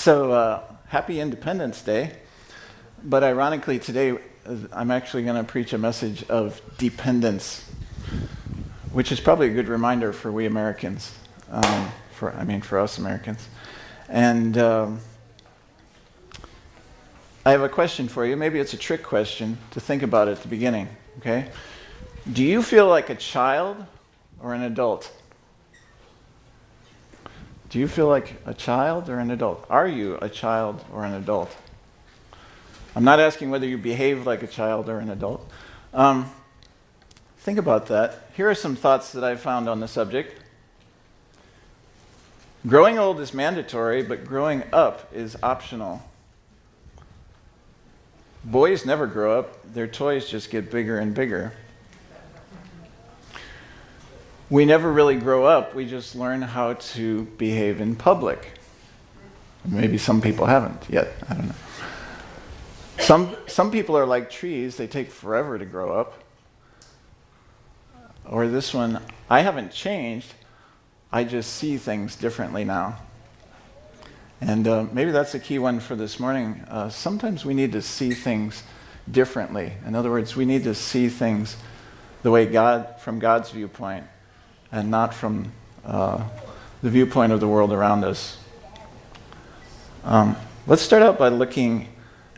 So, uh, happy Independence Day. But ironically, today uh, I'm actually going to preach a message of dependence, which is probably a good reminder for we Americans, um, for, I mean, for us Americans. And um, I have a question for you. Maybe it's a trick question to think about at the beginning, okay? Do you feel like a child or an adult? Do you feel like a child or an adult? Are you a child or an adult? I'm not asking whether you behave like a child or an adult. Um, think about that. Here are some thoughts that I found on the subject. Growing old is mandatory, but growing up is optional. Boys never grow up, their toys just get bigger and bigger we never really grow up, we just learn how to behave in public. Maybe some people haven't yet, I don't know. Some, some people are like trees, they take forever to grow up. Or this one, I haven't changed, I just see things differently now. And uh, maybe that's a key one for this morning. Uh, sometimes we need to see things differently. In other words, we need to see things the way God, from God's viewpoint, and not from uh, the viewpoint of the world around us. Um, let's start out by looking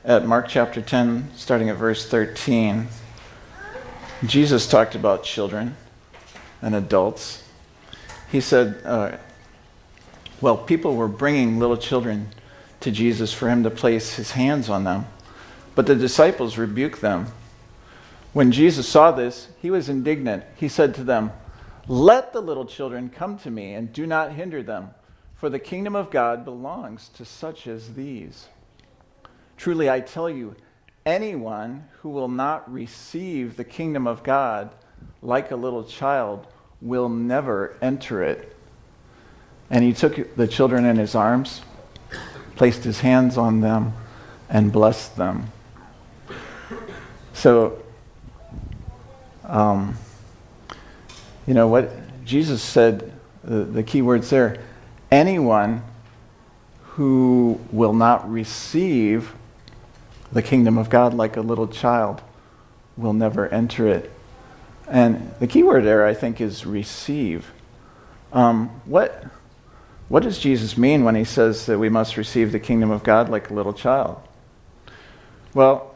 at Mark chapter 10, starting at verse 13. Jesus talked about children and adults. He said, uh, well, people were bringing little children to Jesus for him to place his hands on them, but the disciples rebuked them. When Jesus saw this, he was indignant. He said to them, let the little children come to me, and do not hinder them, for the kingdom of God belongs to such as these. Truly, I tell you, anyone who will not receive the kingdom of God like a little child will never enter it. And he took the children in his arms, placed his hands on them, and blessed them. So, um, you know what Jesus said, the, the key words there anyone who will not receive the kingdom of God like a little child will never enter it. And the key word there, I think, is receive. Um, what, what does Jesus mean when he says that we must receive the kingdom of God like a little child? Well,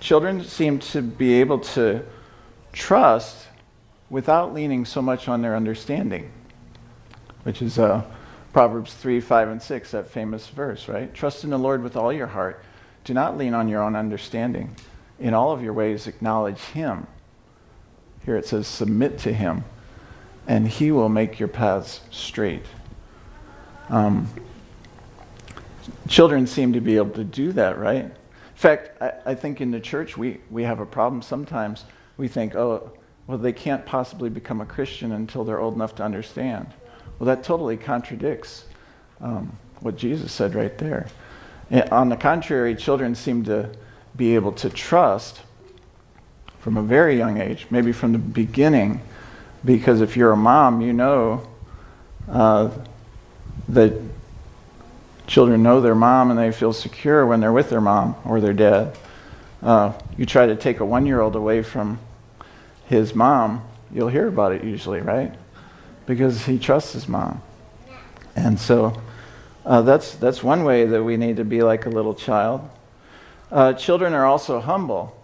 children seem to be able to trust without leaning so much on their understanding, which is uh, Proverbs 3, 5, and 6, that famous verse, right? Trust in the Lord with all your heart. Do not lean on your own understanding. In all of your ways, acknowledge Him. Here it says, submit to Him, and He will make your paths straight. Um, children seem to be able to do that, right? In fact, I, I think in the church we, we have a problem sometimes. We think, oh, well, they can't possibly become a Christian until they're old enough to understand. Well, that totally contradicts um, what Jesus said right there. And on the contrary, children seem to be able to trust from a very young age, maybe from the beginning, because if you're a mom, you know uh, that children know their mom and they feel secure when they're with their mom or their dad. Uh, you try to take a one year old away from his mom, you'll hear about it usually, right? Because he trusts his mom. And so uh, that's, that's one way that we need to be like a little child. Uh, children are also humble.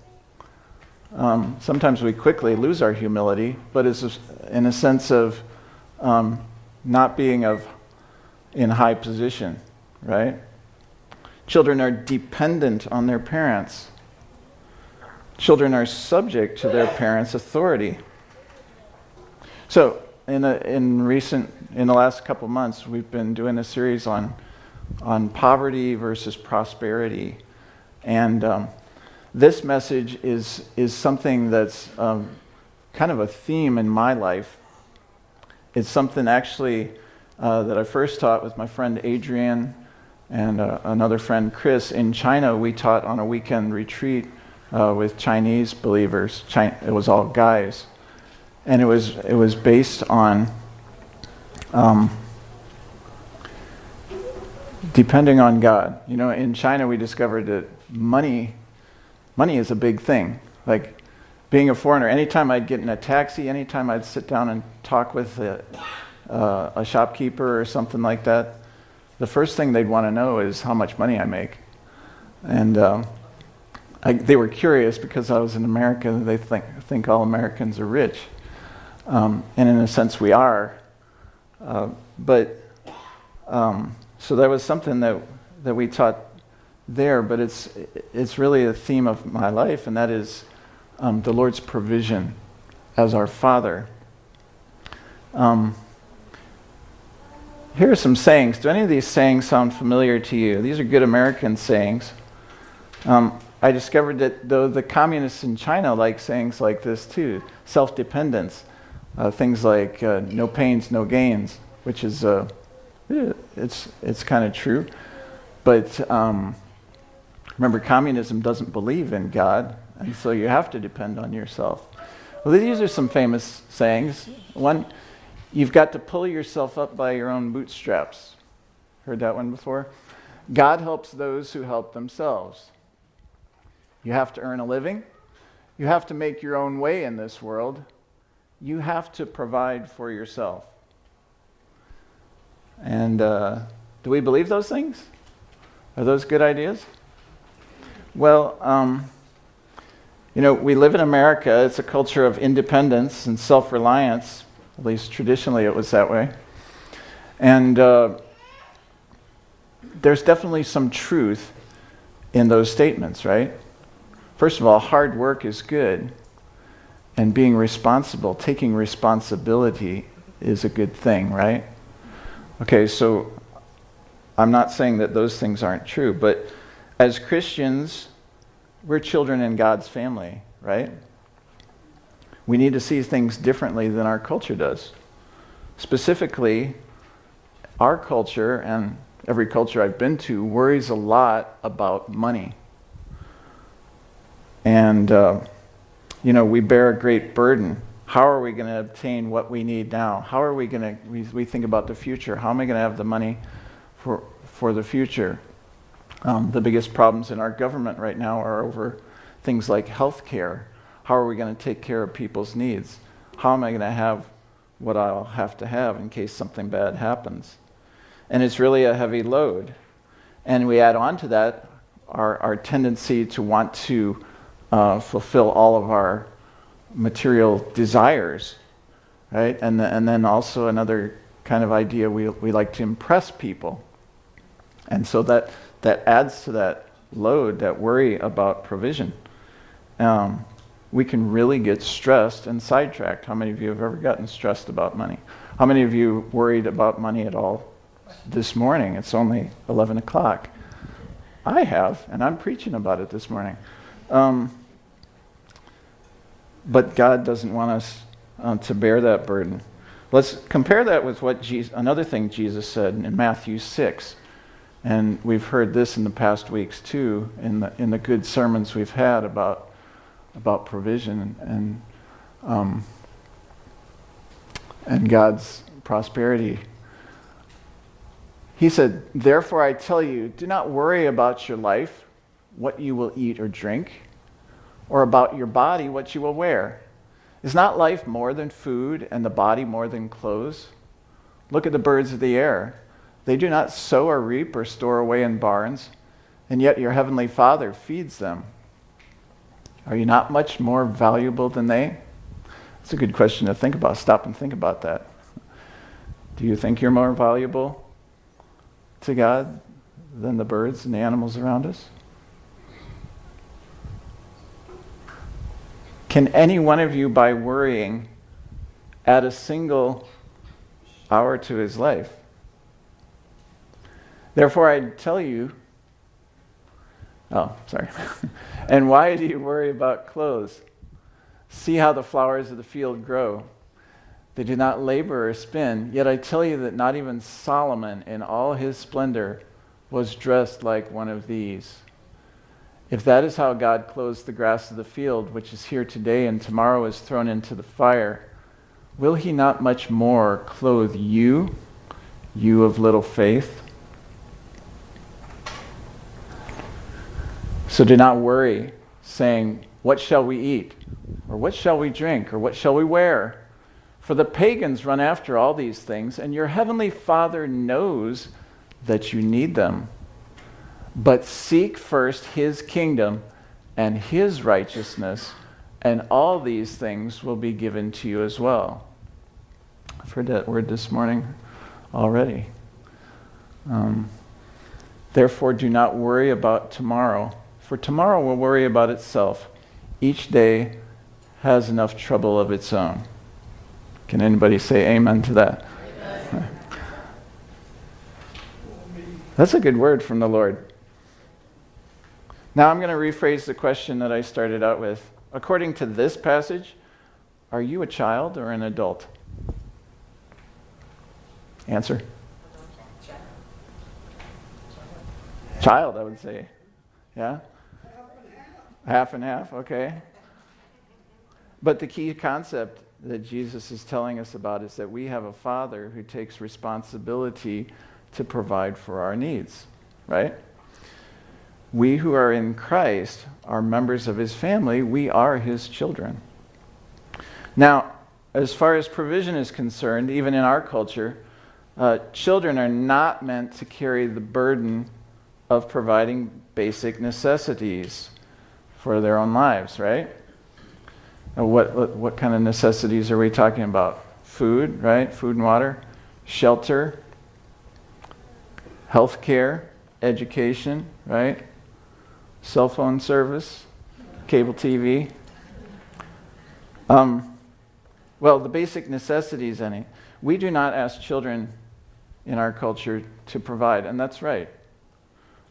Um, sometimes we quickly lose our humility, but it's in a sense of um, not being of in high position, right? Children are dependent on their parents. Children are subject to their parents' authority. So, in, a, in recent, in the last couple months, we've been doing a series on, on poverty versus prosperity. And um, this message is, is something that's um, kind of a theme in my life. It's something actually uh, that I first taught with my friend Adrian and uh, another friend Chris in China. We taught on a weekend retreat uh, with Chinese believers. China, it was all guys, and it was it was based on um, depending on God. You know, in China, we discovered that money, money is a big thing. Like being a foreigner, anytime I'd get in a taxi, anytime I'd sit down and talk with a, uh, a shopkeeper or something like that, the first thing they'd want to know is how much money I make. And um, I, they were curious because I was in America. They think, think all Americans are rich. Um, and in a sense, we are. Uh, but um, so that was something that, that we taught there, but it's, it's really a theme of my life, and that is um, the Lord's provision as our Father. Um, here are some sayings. Do any of these sayings sound familiar to you? These are good American sayings. Um, I discovered that though the communists in China like sayings like this too self dependence, uh, things like uh, no pains, no gains, which is uh, it's, it's kind of true. But um, remember, communism doesn't believe in God, and so you have to depend on yourself. Well, these are some famous sayings. One, you've got to pull yourself up by your own bootstraps. Heard that one before? God helps those who help themselves. You have to earn a living. You have to make your own way in this world. You have to provide for yourself. And uh, do we believe those things? Are those good ideas? Well, um, you know, we live in America. It's a culture of independence and self reliance. At least traditionally it was that way. And uh, there's definitely some truth in those statements, right? First of all, hard work is good, and being responsible, taking responsibility, is a good thing, right? Okay, so I'm not saying that those things aren't true, but as Christians, we're children in God's family, right? We need to see things differently than our culture does. Specifically, our culture and every culture I've been to worries a lot about money. And, uh, you know, we bear a great burden how are we going to obtain what we need now? How are we going to, we, we think about the future. How am I going to have the money for, for the future? Um, the biggest problems in our government right now are over things like health care. How are we going to take care of people's needs? How am I going to have what I'll have to have in case something bad happens? And it's really a heavy load. And we add on to that our, our tendency to want to uh, fulfill all of our material desires, right? And, the, and then also another kind of idea we, we like to impress people. And so that, that adds to that load, that worry about provision. Um, we can really get stressed and sidetracked. How many of you have ever gotten stressed about money? How many of you worried about money at all this morning? It's only 11 o'clock. I have, and I'm preaching about it this morning. Um, but God doesn't want us uh, to bear that burden. Let's compare that with what Jesus, another thing Jesus said in Matthew 6. And we've heard this in the past weeks too, in the, in the good sermons we've had about, about provision and, um, and God's prosperity. He said, Therefore I tell you, do not worry about your life, what you will eat or drink or about your body what you will wear. Is not life more than food and the body more than clothes? Look at the birds of the air. They do not sow or reap or store away in barns, and yet your heavenly Father feeds them. Are you not much more valuable than they? It's a good question to think about. Stop and think about that. Do you think you're more valuable to God than the birds and the animals around us? Can any one of you, by worrying, add a single hour to his life? Therefore, I tell you, oh, sorry. and why do you worry about clothes? See how the flowers of the field grow. They do not labor or spin, yet I tell you that not even Solomon in all his splendor was dressed like one of these. If that is how God clothes the grass of the field, which is here today and tomorrow is thrown into the fire, will he not much more clothe you, you of little faith? So do not worry, saying, What shall we eat? Or what shall we drink? Or what shall we wear? For the pagans run after all these things, and your heavenly Father knows that you need them. But seek first his kingdom and his righteousness, and all these things will be given to you as well. I've heard that word this morning already. Um, Therefore, do not worry about tomorrow, for tomorrow will worry about itself. Each day has enough trouble of its own. Can anybody say amen to that? Amen. That's a good word from the Lord. Now I'm going to rephrase the question that I started out with. According to this passage, are you a child or an adult? Answer. Child, I would say. Yeah? Half and half, okay. But the key concept that Jesus is telling us about is that we have a father who takes responsibility to provide for our needs, right? We who are in Christ are members of his family, we are his children. Now, as far as provision is concerned, even in our culture, uh, children are not meant to carry the burden of providing basic necessities for their own lives, right? What, what, what kind of necessities are we talking about? Food, right? Food and water, shelter, health care, education, right? Cell phone service, cable TV. Um, well, the basic necessities, any. We do not ask children in our culture to provide, and that's right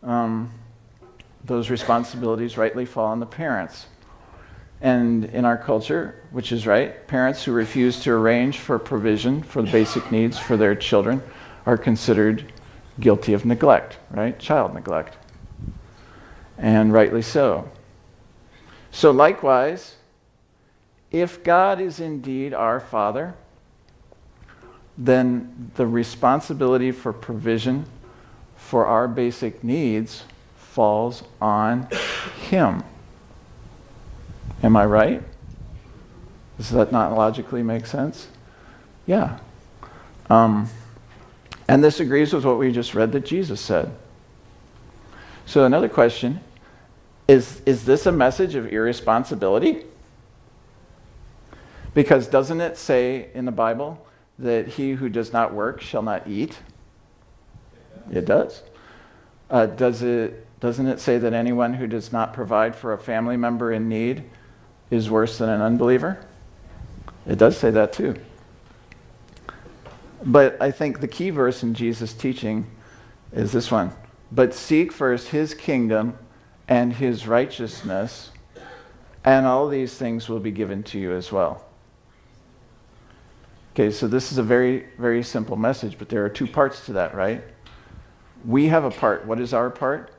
um, those responsibilities rightly fall on the parents. And in our culture, which is right, parents who refuse to arrange for provision for the basic needs for their children are considered guilty of neglect, right? Child neglect. And rightly so. So, likewise, if God is indeed our Father, then the responsibility for provision for our basic needs falls on Him. Am I right? Does that not logically make sense? Yeah. Um, and this agrees with what we just read that Jesus said. So, another question is Is this a message of irresponsibility? Because doesn't it say in the Bible that he who does not work shall not eat? It does. Uh, does it, doesn't it say that anyone who does not provide for a family member in need is worse than an unbeliever? It does say that too. But I think the key verse in Jesus' teaching is this one. But seek first his kingdom and his righteousness, and all these things will be given to you as well. Okay, so this is a very, very simple message, but there are two parts to that, right? We have a part. What is our part?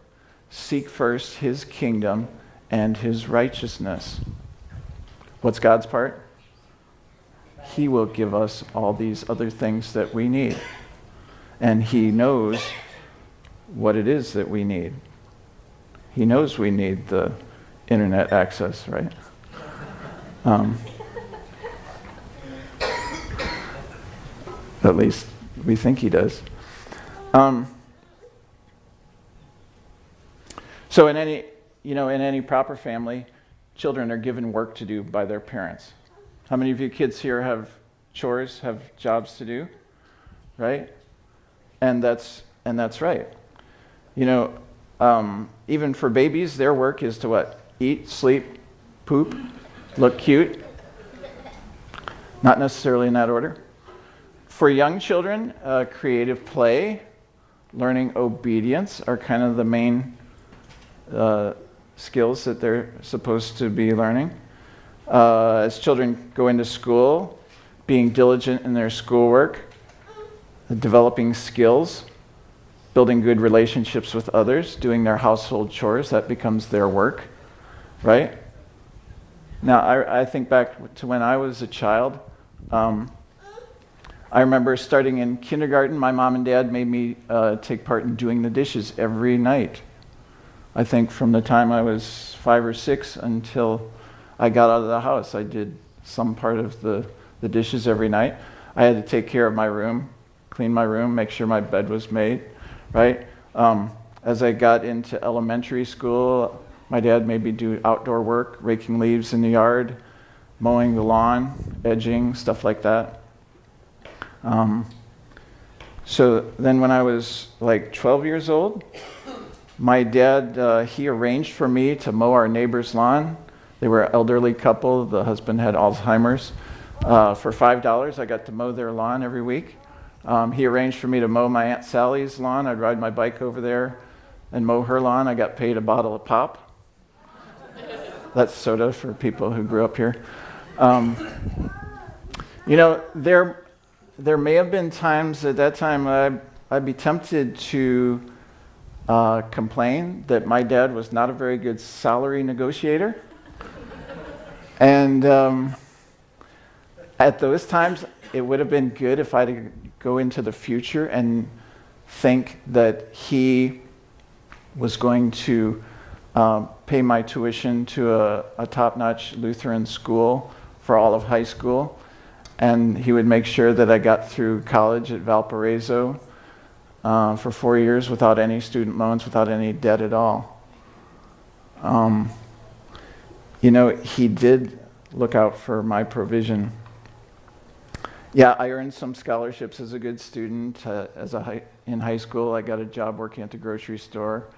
Seek first his kingdom and his righteousness. What's God's part? He will give us all these other things that we need. And he knows what it is that we need. He knows we need the internet access, right? Um, at least we think he does. Um, So in any, you know, in any proper family, children are given work to do by their parents. How many of you kids here have chores, have jobs to do? Right? And that's and that's right. You know, um, even for babies, their work is to what? Eat, sleep, poop, look cute. Not necessarily in that order. For young children, uh, creative play, learning obedience are kind of the main uh, skills that they're supposed to be learning. Uh, as children go into school, being diligent in their schoolwork, developing skills, building good relationships with others, doing their household chores, that becomes their work, right? Now, I, I think back to when I was a child. Um, I remember starting in kindergarten, my mom and dad made me uh, take part in doing the dishes every night I think from the time I was five or six until I got out of the house, I did some part of the, the dishes every night. I had to take care of my room, clean my room, make sure my bed was made, right? Um, as I got into elementary school, my dad made me do outdoor work, raking leaves in the yard, mowing the lawn, edging, stuff like that. Um, so then, when I was like 12 years old, my dad uh, he arranged for me to mow our neighbor's lawn. They were an elderly couple. The husband had Alzheimer's. Uh, for five dollars, I got to mow their lawn every week. Um, he arranged for me to mow my aunt Sally's lawn. I'd ride my bike over there and mow her lawn. I got paid a bottle of pop. That's soda for people who grew up here. Um, you know, there there may have been times at that time I'd, I'd be tempted to uh, complain that my dad was not a very good salary negotiator. and um, at those times, it would have been good if I could go into the future and think that he was going to um, pay my tuition to a, a top notch Lutheran school for all of high school and he would make sure that I got through college at Valparaiso uh, for four years without any student loans, without any debt at all. Um, you know, he did look out for my provision. Yeah, I earned some scholarships as a good student. Uh, as a high, in high school, I got a job working at the grocery store.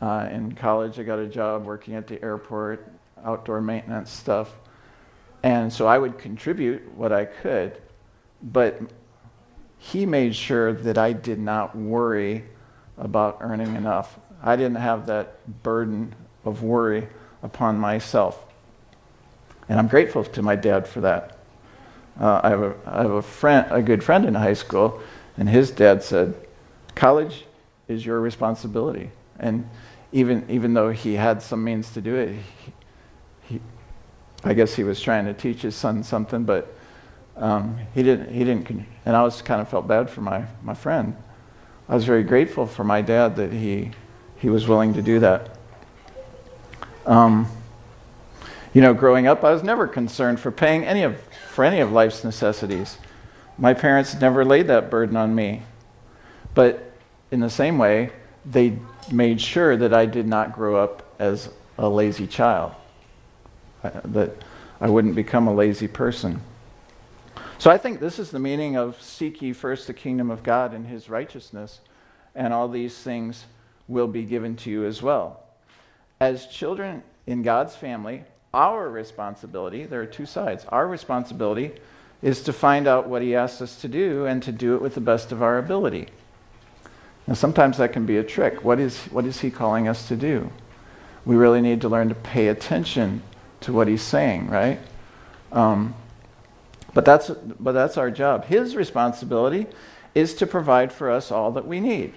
Uh, in college, I got a job working at the airport, outdoor maintenance stuff. And so I would contribute what I could, but he made sure that I did not worry about earning enough. I didn't have that burden of worry upon myself. And I'm grateful to my dad for that. Uh, I, have a, I have a friend, a good friend in high school, and his dad said, "College is your responsibility." And even even though he had some means to do it, he, he, I guess he was trying to teach his son something, but um, he didn't. He didn't. And I was kind of felt bad for my my friend. I was very grateful for my dad that he he was willing to do that. Um, you know, growing up, I was never concerned for paying any of for any of life's necessities. My parents never laid that burden on me. But in the same way, they made sure that I did not grow up as a lazy child uh, that I wouldn't become a lazy person. So I think this is the meaning of seek ye first the kingdom of God and his righteousness, and all these things will be given to you as well. As children in God's family, our responsibility, there are two sides. Our responsibility is to find out what he asks us to do and to do it with the best of our ability. Now, sometimes that can be a trick. What is, what is he calling us to do? We really need to learn to pay attention to what he's saying, right? Um, but that's but that's our job. His responsibility is to provide for us all that we need.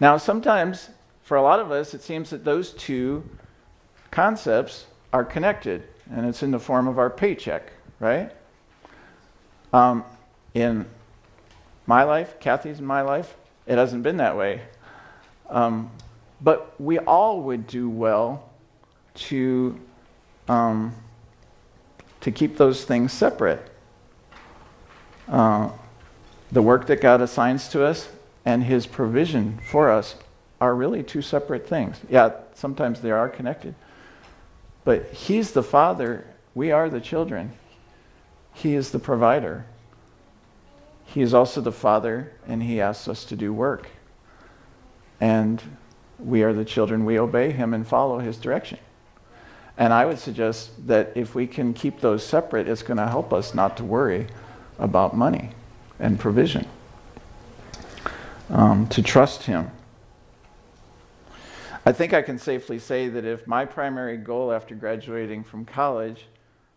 Now, sometimes for a lot of us, it seems that those two concepts are connected, and it's in the form of our paycheck, right? Um, in my life, Kathy's in my life, it hasn't been that way. Um, but we all would do well to um, to keep those things separate. Uh, the work that God assigns to us and His provision for us are really two separate things. Yeah, sometimes they are connected. But He's the Father, we are the children. He is the provider. He is also the Father, and He asks us to do work. And we are the children, we obey Him and follow His direction. And I would suggest that if we can keep those separate, it's going to help us not to worry about money and provision, um, to trust Him. I think I can safely say that if my primary goal after graduating from college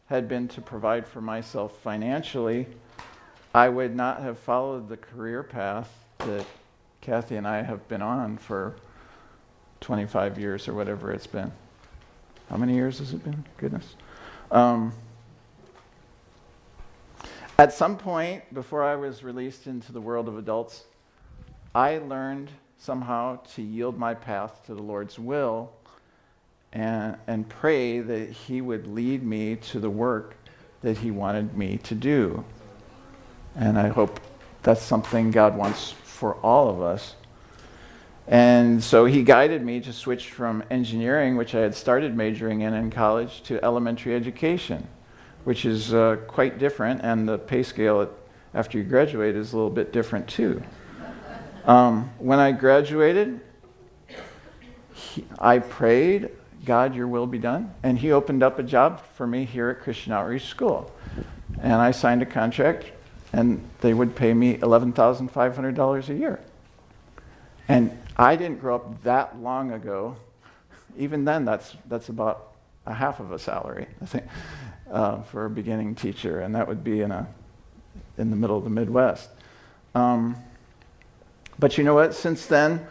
had been to provide for myself financially, I would not have followed the career path that Kathy and I have been on for 25 years or whatever it's been. How many years has it been? Goodness. Um, at some point before I was released into the world of adults, I learned somehow to yield my path to the Lord's will and, and pray that He would lead me to the work that He wanted me to do. And I hope that's something God wants for all of us. And so he guided me to switch from engineering, which I had started majoring in in college, to elementary education, which is uh, quite different, and the pay scale after you graduate is a little bit different too. Um, when I graduated, he, I prayed, God, your will be done, and he opened up a job for me here at Christian Outreach School. And I signed a contract, and they would pay me $11,500 a year. And I didn't grow up that long ago. Even then, that's, that's about a half of a salary, I think, uh, for a beginning teacher, and that would be in, a, in the middle of the Midwest. Um, but you know what? Since then,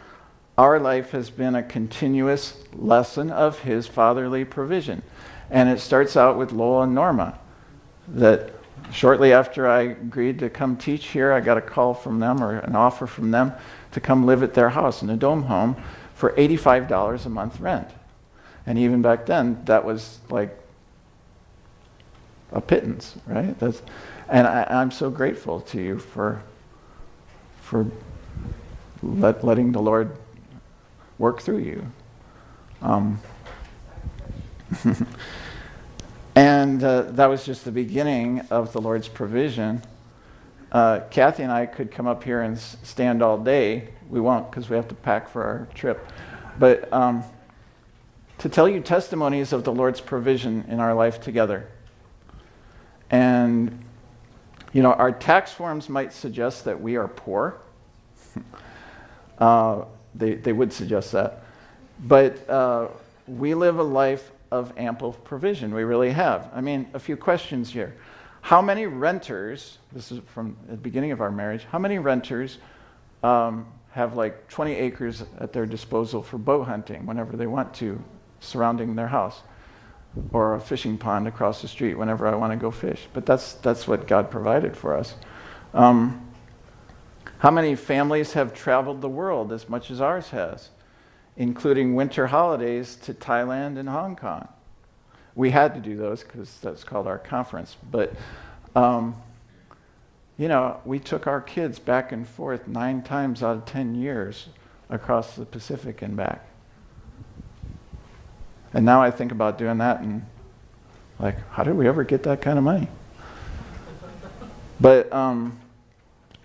our life has been a continuous lesson of His fatherly provision. And it starts out with Lowell and Norma. That shortly after I agreed to come teach here, I got a call from them or an offer from them to come live at their house in a dome home for $85 a month rent. And even back then, that was like a pittance, right? That's, and I, am so grateful to you for, for let, letting the Lord work through you. Um, and uh, that was just the beginning of the Lord's provision uh, Kathy and I could come up here and stand all day. We won't because we have to pack for our trip. But um, to tell you testimonies of the Lord's provision in our life together. And, you know, our tax forms might suggest that we are poor. uh, they, they would suggest that. But uh, we live a life of ample provision. We really have. I mean, a few questions here. How many renters, this is from the beginning of our marriage, how many renters um, have like 20 acres at their disposal for boat hunting whenever they want to, surrounding their house? Or a fishing pond across the street whenever I want to go fish. But that's, that's what God provided for us. Um, how many families have traveled the world as much as ours has, including winter holidays to Thailand and Hong Kong? we had to do those because that's called our conference. But, um, you know, we took our kids back and forth nine times out of 10 years across the Pacific and back. And now I think about doing that and, like, how did we ever get that kind of money? But um,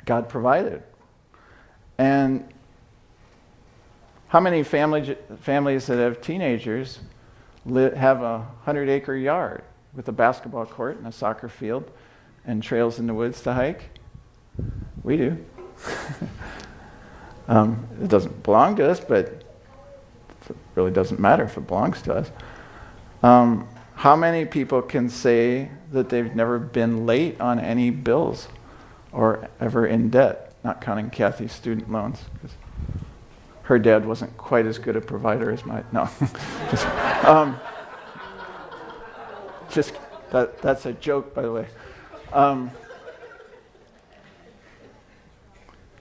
God provided. And how many family, families that have teenagers have a 100 acre yard with a basketball court and a soccer field and trails in the woods to hike? We do. um, it doesn't belong to us, but it really doesn't matter if it belongs to us. Um, how many people can say that they've never been late on any bills or ever in debt, not counting Kathy's student loans? Because her dad wasn't quite as good a provider as my no. Just, um, just that, that's a joke by the way. Um,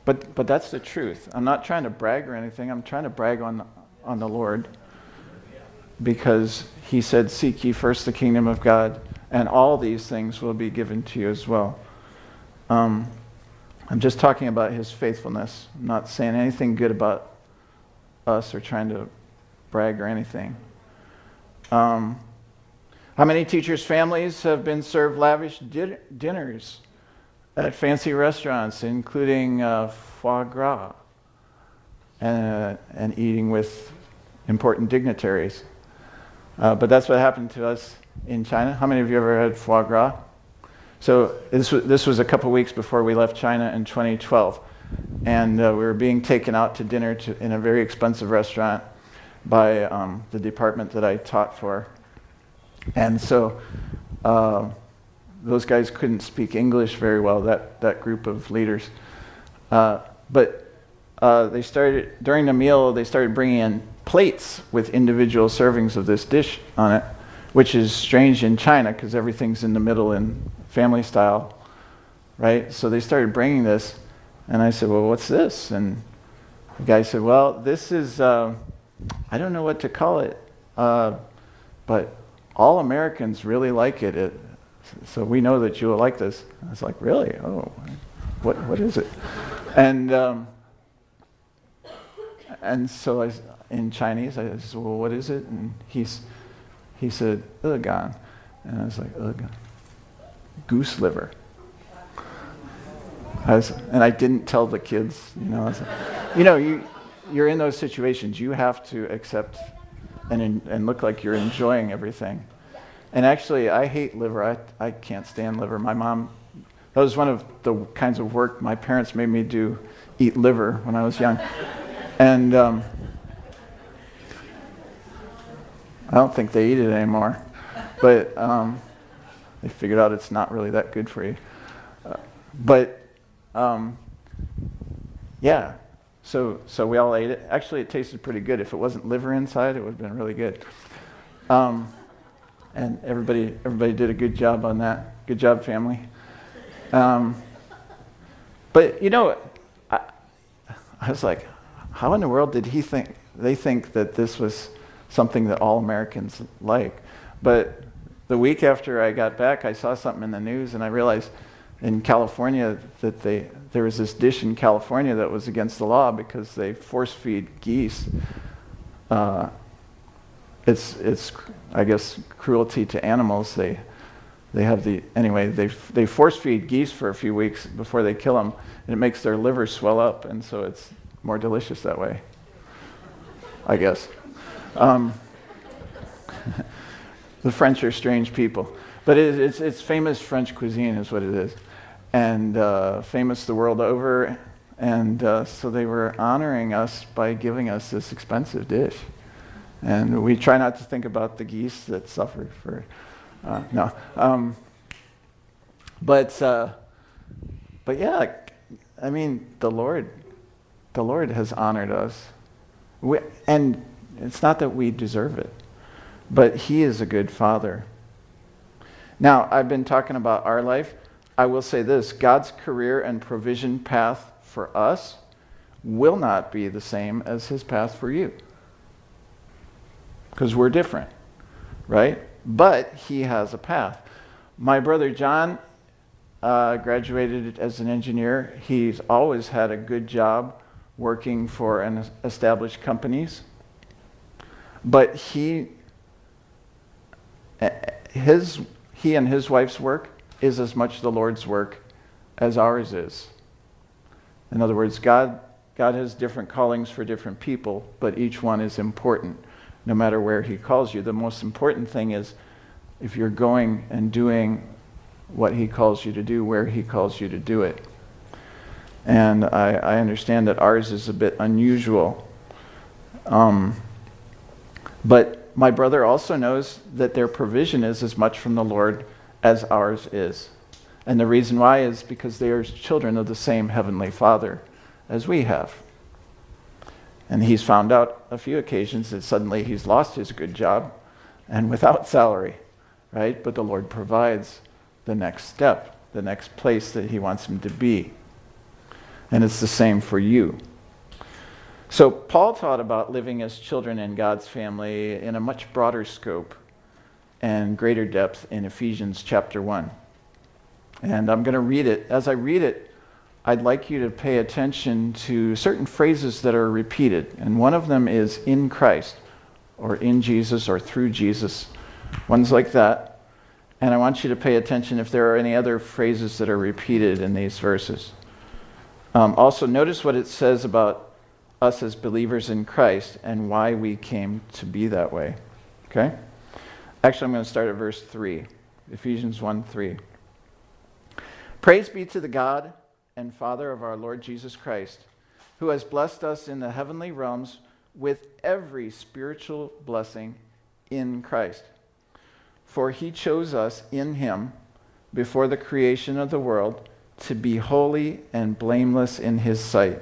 but but that's the truth. I'm not trying to brag or anything. I'm trying to brag on on the lord because he said seek ye first the kingdom of god and all these things will be given to you as well um, i'm just talking about his faithfulness I'm not saying anything good about us or trying to brag or anything. Um, how many teachers' families have been served lavish di- dinners at fancy restaurants, including uh, foie gras and, uh, and eating with important dignitaries? Uh, but that's what happened to us in China. How many of you ever had foie gras? So this was, this was a couple weeks before we left China in 2012 and uh, we were being taken out to dinner to, in a very expensive restaurant by um, the department that I taught for. And so uh, those guys couldn't speak English very well, that, that group of leaders. Uh, but uh, they started, during the meal, they started bringing in plates with individual servings of this dish on it, which is strange in China because everything's in the middle in family style, right? So they started bringing this. And I said, Well, what's this? And the guy said, Well, this is, uh, I don't know what to call it, uh, but all Americans really like it. it. So we know that you will like this. I was like, Really? Oh, what, what is it? And, um, and so I, in Chinese, I said, Well, what is it? And he's, he said, Uggan. And I was like, Uggan. Goose liver. I was, and I didn't tell the kids, you know. Like, you know, you, you're in those situations. You have to accept and, and look like you're enjoying everything. And actually, I hate liver. I, I can't stand liver. My mom, that was one of the kinds of work my parents made me do, eat liver when I was young. And um, I don't think they eat it anymore. But um, they figured out it's not really that good for you. Uh, but um, yeah, so, so we all ate it. Actually, it tasted pretty good. If it wasn't liver inside, it would have been really good. Um, and everybody, everybody did a good job on that. Good job, family. Um, but you know, I, I was like, how in the world did he think? They think that this was something that all Americans like. But the week after I got back, I saw something in the news, and I realized in California that they there was this dish in California that was against the law because they force feed geese. Uh, it's it's I guess cruelty to animals. They they have the anyway they they force feed geese for a few weeks before they kill them, and it makes their liver swell up, and so it's more delicious that way. I guess. Um, the French are strange people, but it, it's it's famous French cuisine is what it is and uh, famous the world over. And uh, so they were honoring us by giving us this expensive dish. And we try not to think about the geese that suffered for, uh, no. Um, but, uh, but yeah, I mean, the Lord, the Lord has honored us. We, and it's not that we deserve it, but He is a good Father. Now, I've been talking about our life. I will say this God's career and provision path for us will not be the same as his path for you. Because we're different, right? But he has a path. My brother John uh, graduated as an engineer. He's always had a good job working for an established companies. But he, his, he and his wife's work is as much the Lord's work as ours is. In other words, God, God has different callings for different people, but each one is important no matter where He calls you. The most important thing is if you're going and doing what He calls you to do, where He calls you to do it. And I, I understand that ours is a bit unusual. Um, but my brother also knows that their provision is as much from the Lord as ours is. And the reason why is because they are children of the same Heavenly Father as we have. And he's found out a few occasions that suddenly he's lost his good job and without salary, right? But the Lord provides the next step, the next place that he wants him to be. And it's the same for you. So, Paul taught about living as children in God's family in a much broader scope and greater depth in Ephesians chapter 1. And I'm going to read it. As I read it, I'd like you to pay attention to certain phrases that are repeated. And one of them is in Christ, or in Jesus, or through Jesus, ones like that. And I want you to pay attention if there are any other phrases that are repeated in these verses. Um, also, notice what it says about us as believers in Christ and why we came to be that way. Okay? Actually, I'm going to start at verse 3, Ephesians 1 3. Praise be to the God and Father of our Lord Jesus Christ, who has blessed us in the heavenly realms with every spiritual blessing in Christ. For he chose us in him before the creation of the world to be holy and blameless in his sight.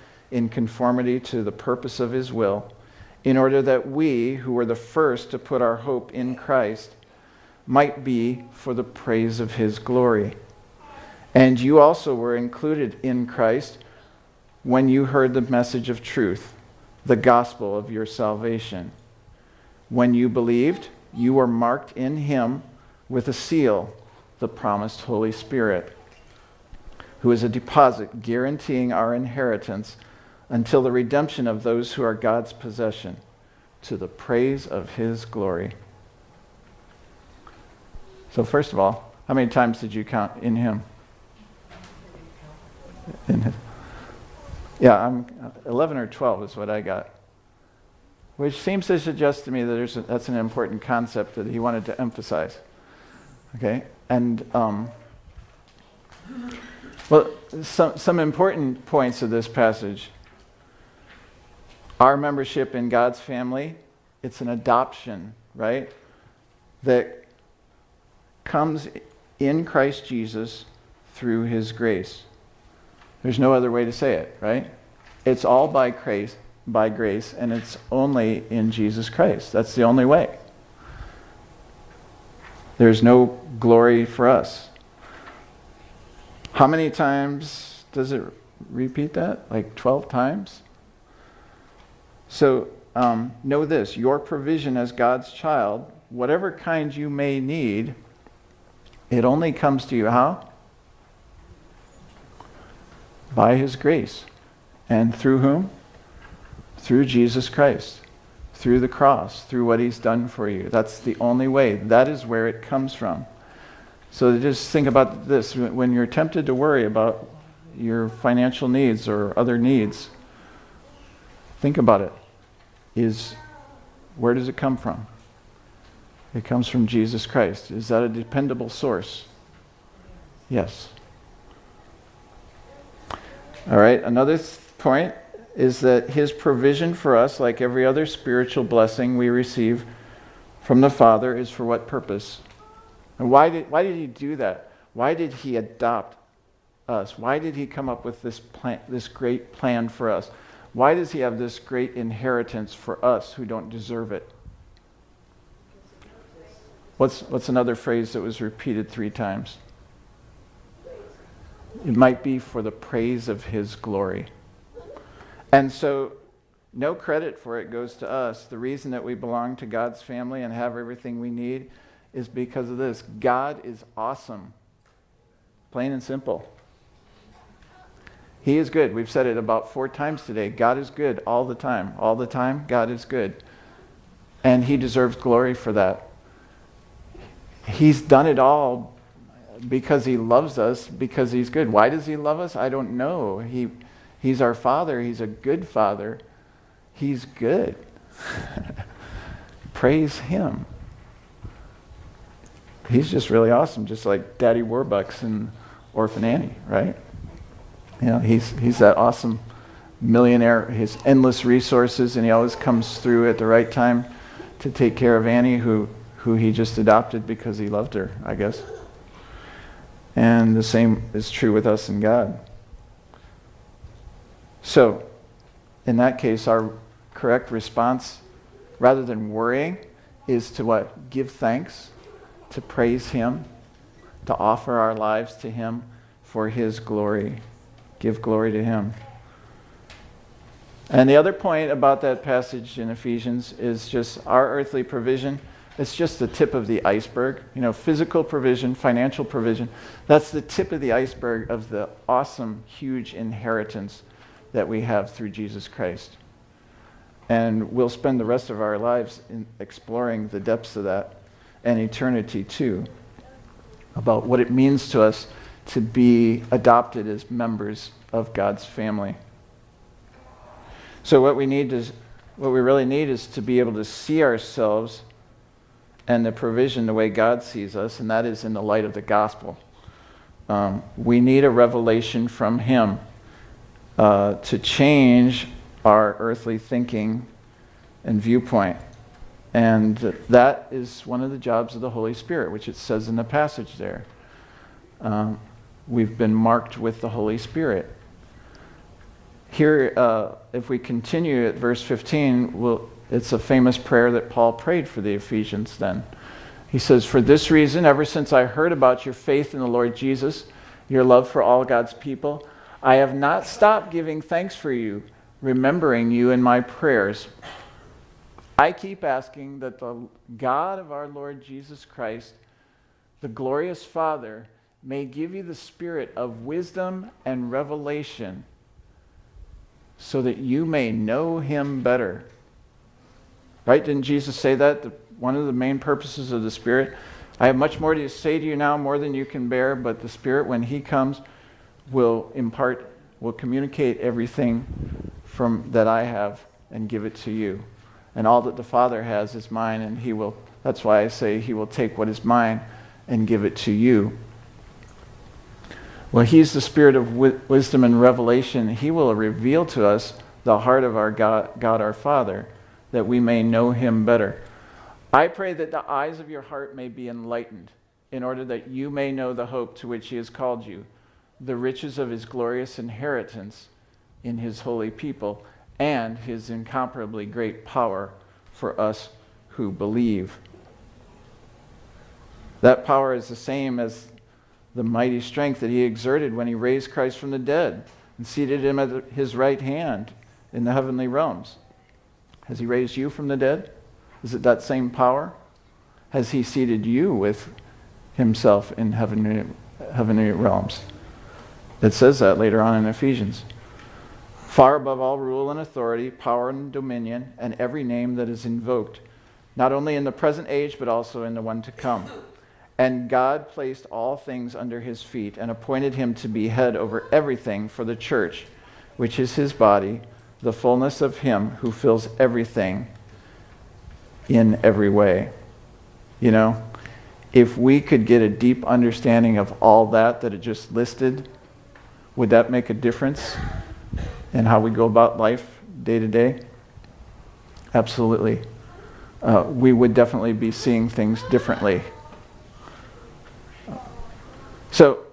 in conformity to the purpose of his will, in order that we, who were the first to put our hope in Christ, might be for the praise of his glory. And you also were included in Christ when you heard the message of truth, the gospel of your salvation. When you believed, you were marked in him with a seal, the promised Holy Spirit, who is a deposit guaranteeing our inheritance until the redemption of those who are God's possession, to the praise of his glory. So, first of all, how many times did you count in him? In his. Yeah, I'm 11 or 12 is what I got. Which seems to suggest to me that a, that's an important concept that he wanted to emphasize. Okay? And, um, well, some, some important points of this passage. Our membership in God's family, it's an adoption, right? That comes in Christ Jesus through his grace. There's no other way to say it, right? It's all by grace, by grace, and it's only in Jesus Christ. That's the only way. There's no glory for us. How many times does it repeat that? Like 12 times? So um, know this your provision as God's child, whatever kind you may need, it only comes to you how? by his grace. And through whom? Through Jesus Christ, through the cross, through what he's done for you. That's the only way. That is where it comes from. So just think about this when you're tempted to worry about your financial needs or other needs, think about it. Is where does it come from? It comes from Jesus Christ. Is that a dependable source? Yes. All right, another th- point is that his provision for us, like every other spiritual blessing we receive from the Father, is for what purpose? And why did, why did he do that? Why did he adopt us? Why did he come up with this, plan, this great plan for us? Why does he have this great inheritance for us who don't deserve it? What's, what's another phrase that was repeated three times? It might be for the praise of his glory. And so, no credit for it goes to us. The reason that we belong to God's family and have everything we need is because of this God is awesome. Plain and simple. He is good. We've said it about four times today. God is good all the time. All the time, God is good. And He deserves glory for that. He's done it all because he loves us, because he's good. Why does he love us? I don't know. He, he's our father. He's a good father. He's good. Praise him. He's just really awesome, just like Daddy Warbucks and Orphan Annie, right? You know, he's, he's that awesome millionaire, his endless resources, and he always comes through at the right time to take care of Annie, who, who he just adopted because he loved her, I guess. And the same is true with us and God. So, in that case, our correct response, rather than worrying, is to what? Give thanks, to praise Him, to offer our lives to Him for His glory. Give glory to Him. And the other point about that passage in Ephesians is just our earthly provision it's just the tip of the iceberg. You know, physical provision, financial provision. That's the tip of the iceberg of the awesome, huge inheritance that we have through Jesus Christ. And we'll spend the rest of our lives in exploring the depths of that and eternity too, about what it means to us to be adopted as members of God's family. So what we need is what we really need is to be able to see ourselves and the provision the way God sees us, and that is in the light of the gospel. Um, we need a revelation from Him uh, to change our earthly thinking and viewpoint. And that is one of the jobs of the Holy Spirit, which it says in the passage there. Um, we've been marked with the Holy Spirit. Here, uh, if we continue at verse 15, we'll, it's a famous prayer that Paul prayed for the Ephesians then. He says, For this reason, ever since I heard about your faith in the Lord Jesus, your love for all God's people, I have not stopped giving thanks for you, remembering you in my prayers. I keep asking that the God of our Lord Jesus Christ, the glorious Father, may give you the spirit of wisdom and revelation so that you may know him better. Right? Didn't Jesus say that? The, one of the main purposes of the Spirit. I have much more to say to you now, more than you can bear, but the Spirit, when he comes, will impart, will communicate everything from that I have and give it to you. And all that the Father has is mine, and he will, that's why I say he will take what is mine and give it to you. Well, He's the Spirit of wisdom and revelation. He will reveal to us the heart of our God, God our Father, that we may know Him better. I pray that the eyes of your heart may be enlightened, in order that you may know the hope to which He has called you, the riches of His glorious inheritance in His holy people, and His incomparably great power for us who believe. That power is the same as the mighty strength that he exerted when he raised Christ from the dead and seated him at his right hand in the heavenly realms. Has he raised you from the dead? Is it that same power? Has he seated you with himself in heavenly, heavenly realms? It says that later on in Ephesians. Far above all rule and authority, power and dominion, and every name that is invoked, not only in the present age, but also in the one to come. And God placed all things under his feet and appointed him to be head over everything for the church, which is his body, the fullness of him who fills everything in every way. You know, if we could get a deep understanding of all that that it just listed, would that make a difference in how we go about life day to day? Absolutely. Uh, we would definitely be seeing things differently. So,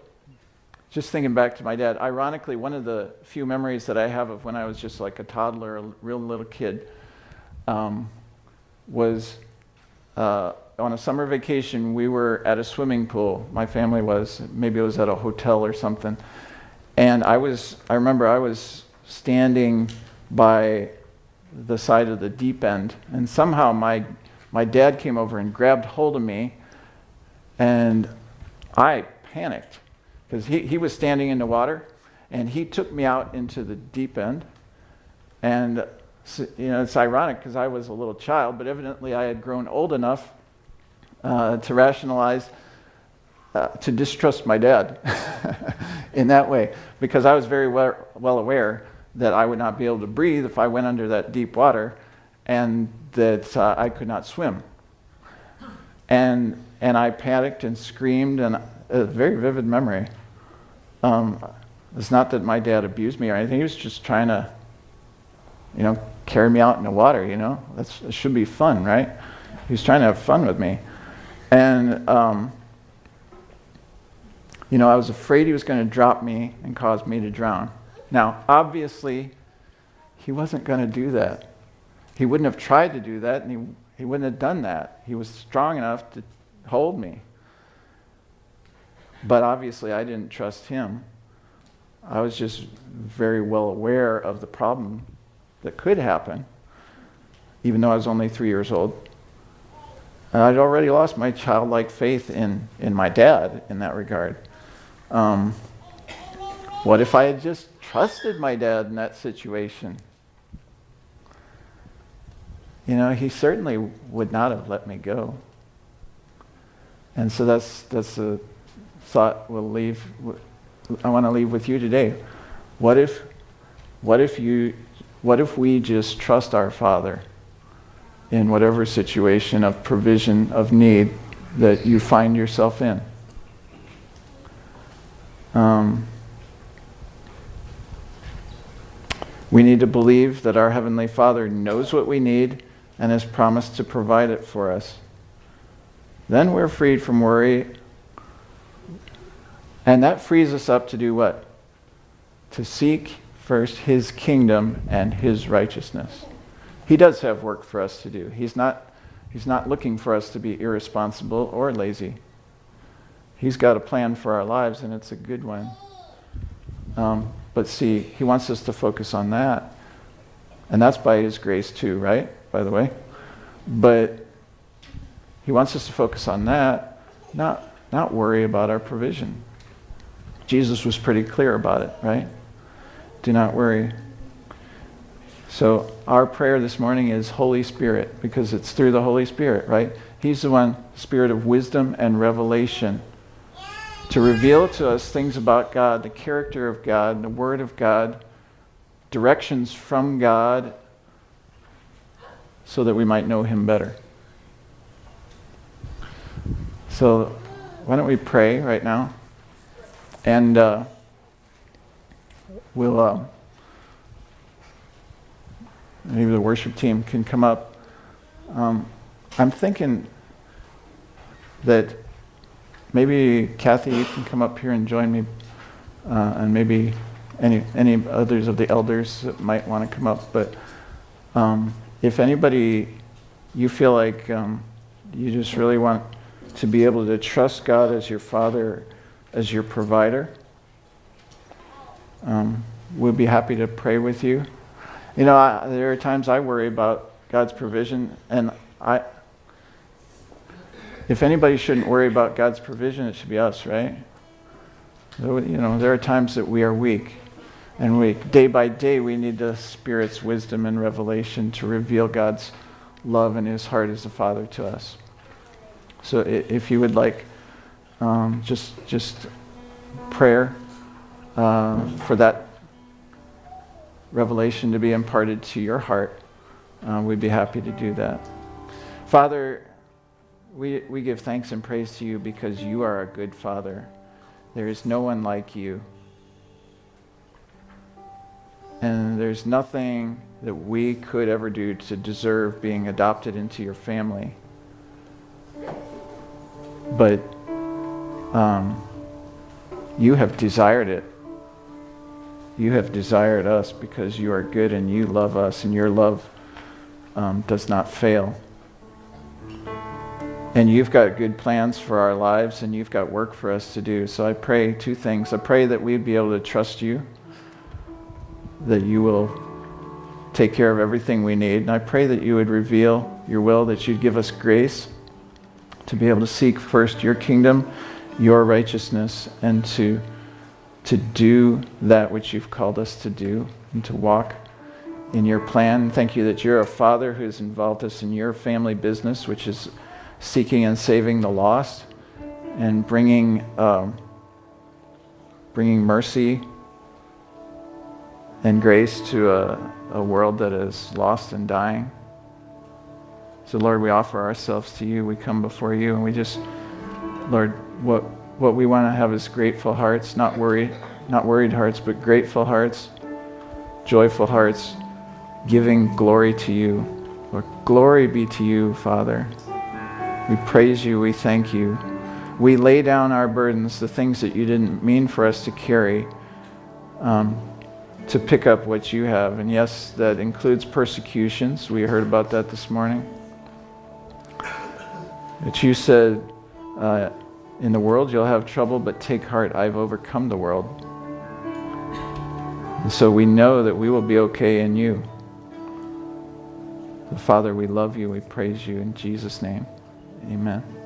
just thinking back to my dad, ironically, one of the few memories that I have of when I was just like a toddler, a real little kid, um, was uh, on a summer vacation. We were at a swimming pool. My family was, maybe it was at a hotel or something. And I was, I remember I was standing by the side of the deep end, and somehow my, my dad came over and grabbed hold of me, and I panicked because he, he was standing in the water and he took me out into the deep end. And, you know, it's ironic because I was a little child, but evidently I had grown old enough uh, to rationalize, uh, to distrust my dad in that way because I was very well, well aware that I would not be able to breathe if I went under that deep water and that uh, I could not swim. And, and I panicked and screamed and a very vivid memory. Um, it's not that my dad abused me or anything. He was just trying to, you know, carry me out in the water. You know, That's, it should be fun, right? He was trying to have fun with me, and um, you know, I was afraid he was going to drop me and cause me to drown. Now, obviously, he wasn't going to do that. He wouldn't have tried to do that, and he, he wouldn't have done that. He was strong enough to hold me. But obviously, I didn't trust him. I was just very well aware of the problem that could happen, even though I was only three years old. And I'd already lost my childlike faith in, in my dad in that regard. Um, What if I had just trusted my dad in that situation? You know, he certainly would not have let me go. And so that's, that's a thought we'll leave, I want to leave with you today. What if, what if you, what if we just trust our Father in whatever situation of provision, of need that you find yourself in? Um, we need to believe that our Heavenly Father knows what we need and has promised to provide it for us. Then we're freed from worry. And that frees us up to do what? To seek first His kingdom and His righteousness. He does have work for us to do. He's not, he's not looking for us to be irresponsible or lazy. He's got a plan for our lives, and it's a good one. Um, but see, He wants us to focus on that. And that's by His grace, too, right? By the way. But He wants us to focus on that, not, not worry about our provision. Jesus was pretty clear about it, right? Do not worry. So, our prayer this morning is Holy Spirit, because it's through the Holy Spirit, right? He's the one, spirit of wisdom and revelation to reveal to us things about God, the character of God, the Word of God, directions from God, so that we might know Him better. So, why don't we pray right now? And uh, we'll, uh, maybe the worship team can come up. Um, I'm thinking that maybe Kathy, you can come up here and join me, uh, and maybe any any others of the elders that might want to come up. But um, if anybody, you feel like um, you just really want to be able to trust God as your Father, as your provider, um, we'll be happy to pray with you. You know, I, there are times I worry about God's provision, and I if anybody shouldn't worry about God's provision, it should be us, right? You know, there are times that we are weak. And we, day by day, we need the Spirit's wisdom and revelation to reveal God's love and His heart as a Father to us. So if you would like um, just, just prayer uh, for that revelation to be imparted to your heart, uh, we'd be happy to do that. Father, we, we give thanks and praise to you because you are a good Father. There is no one like you. And there's nothing that we could ever do to deserve being adopted into your family. But um, you have desired it. You have desired us because you are good and you love us, and your love um, does not fail. And you've got good plans for our lives and you've got work for us to do. So I pray two things. I pray that we'd be able to trust you, that you will take care of everything we need. And I pray that you would reveal your will, that you'd give us grace to be able to seek first your kingdom, your righteousness, and to, to do that which you've called us to do and to walk in your plan. Thank you that you're a father who's involved us in your family business, which is seeking and saving the lost and bringing, um, bringing mercy and grace to a, a world that is lost and dying. So, Lord, we offer ourselves to you. We come before you and we just, Lord, what, what we want to have is grateful hearts, not worried, not worried hearts, but grateful hearts, joyful hearts, giving glory to you. Lord, glory be to you, Father. We praise you. We thank you. We lay down our burdens, the things that you didn't mean for us to carry, um, to pick up what you have. And yes, that includes persecutions. We heard about that this morning. But you said, uh, in the world you'll have trouble, but take heart, I've overcome the world. And so we know that we will be okay in you. Father, we love you. We praise you in Jesus' name. Amen.